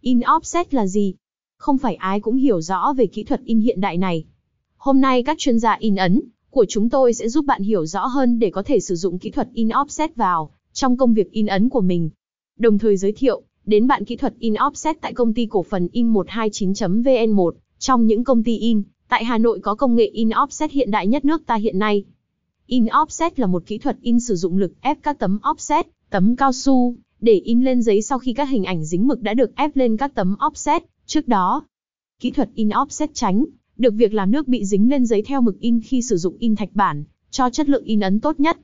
In offset là gì? Không phải ai cũng hiểu rõ về kỹ thuật in hiện đại này. Hôm nay các chuyên gia in ấn của chúng tôi sẽ giúp bạn hiểu rõ hơn để có thể sử dụng kỹ thuật in offset vào trong công việc in ấn của mình. Đồng thời giới thiệu đến bạn kỹ thuật in offset tại công ty cổ phần in129.vn1 trong những công ty in tại Hà Nội có công nghệ in offset hiện đại nhất nước ta hiện nay. In offset là một kỹ thuật in sử dụng lực ép các tấm offset, tấm cao su, để in lên giấy sau khi các hình ảnh dính mực đã được ép lên các tấm offset trước đó. Kỹ thuật in offset tránh được việc làm nước bị dính lên giấy theo mực in khi sử dụng in thạch bản, cho chất lượng in ấn tốt nhất.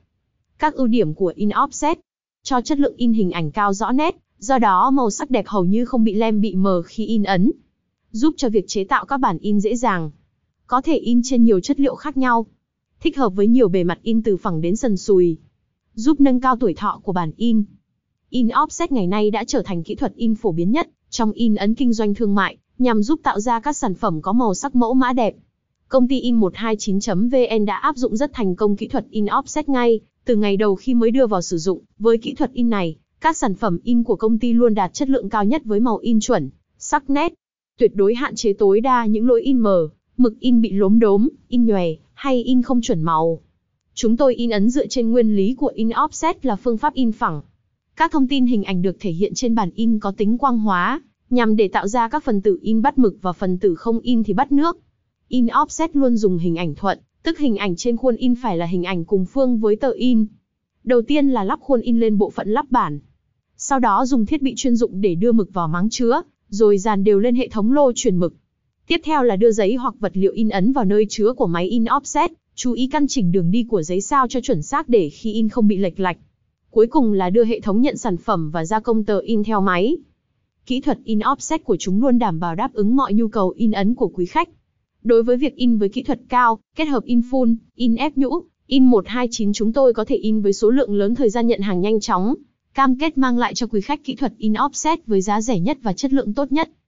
Các ưu điểm của in offset cho chất lượng in hình ảnh cao rõ nét, do đó màu sắc đẹp hầu như không bị lem bị mờ khi in ấn. Giúp cho việc chế tạo các bản in dễ dàng. Có thể in trên nhiều chất liệu khác nhau. Thích hợp với nhiều bề mặt in từ phẳng đến sần sùi. Giúp nâng cao tuổi thọ của bản in. In offset ngày nay đã trở thành kỹ thuật in phổ biến nhất trong in ấn kinh doanh thương mại, nhằm giúp tạo ra các sản phẩm có màu sắc mẫu mã đẹp. Công ty in129.vn đã áp dụng rất thành công kỹ thuật in offset ngay từ ngày đầu khi mới đưa vào sử dụng. Với kỹ thuật in này, các sản phẩm in của công ty luôn đạt chất lượng cao nhất với màu in chuẩn, sắc nét, tuyệt đối hạn chế tối đa những lỗi in mờ, mực in bị lốm đốm, in nhòe hay in không chuẩn màu. Chúng tôi in ấn dựa trên nguyên lý của in offset là phương pháp in phẳng. Các thông tin hình ảnh được thể hiện trên bản in có tính quang hóa, nhằm để tạo ra các phần tử in bắt mực và phần tử không in thì bắt nước. In offset luôn dùng hình ảnh thuận, tức hình ảnh trên khuôn in phải là hình ảnh cùng phương với tờ in. Đầu tiên là lắp khuôn in lên bộ phận lắp bản. Sau đó dùng thiết bị chuyên dụng để đưa mực vào máng chứa, rồi dàn đều lên hệ thống lô truyền mực. Tiếp theo là đưa giấy hoặc vật liệu in ấn vào nơi chứa của máy in offset, chú ý căn chỉnh đường đi của giấy sao cho chuẩn xác để khi in không bị lệch lạch. Cuối cùng là đưa hệ thống nhận sản phẩm và gia công tờ in theo máy. Kỹ thuật in offset của chúng luôn đảm bảo đáp ứng mọi nhu cầu in ấn của quý khách. Đối với việc in với kỹ thuật cao, kết hợp in full, in ép nhũ, in 129 chúng tôi có thể in với số lượng lớn thời gian nhận hàng nhanh chóng. Cam kết mang lại cho quý khách kỹ thuật in offset với giá rẻ nhất và chất lượng tốt nhất.